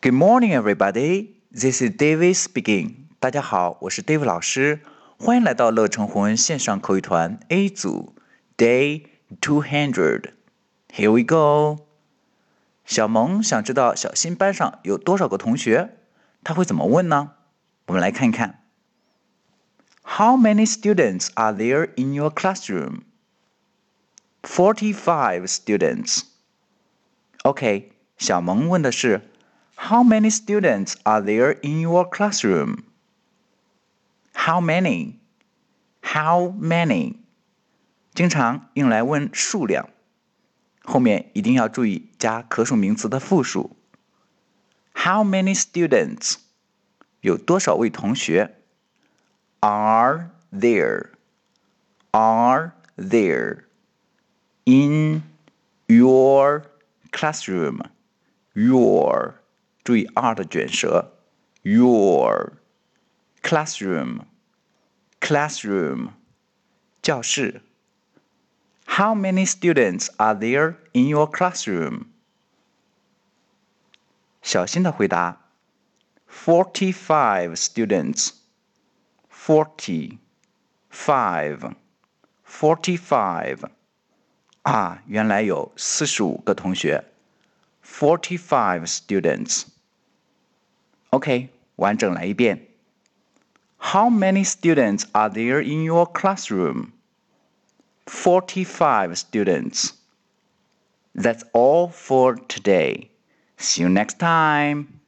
Good morning, everybody. This is David speaking. 大家好，我是 David 老师，欢迎来到乐成魂线上口语团 A 组 Day Two Hundred. Here we go. 小萌想知道小新班上有多少个同学，他会怎么问呢？我们来看看。How many students are there in your classroom? Forty-five students. OK，小萌问的是 How many students are there in your classroom? How many? How many? 经常用来问数量，后面一定要注意加可数名词的复数。How many students? 有多少位同学？Are there? Are there in your classroom? Your 注意 r 的卷舌。Your classroom, classroom，教室。How many students are there in your classroom？小新的回答。Forty-five students. Forty, five, forty-five. 啊，原来有四十五个同学。Forty-five students. OK，完整来一遍。how many students are there in your classroom? 45 students. That's all for today. See you next time.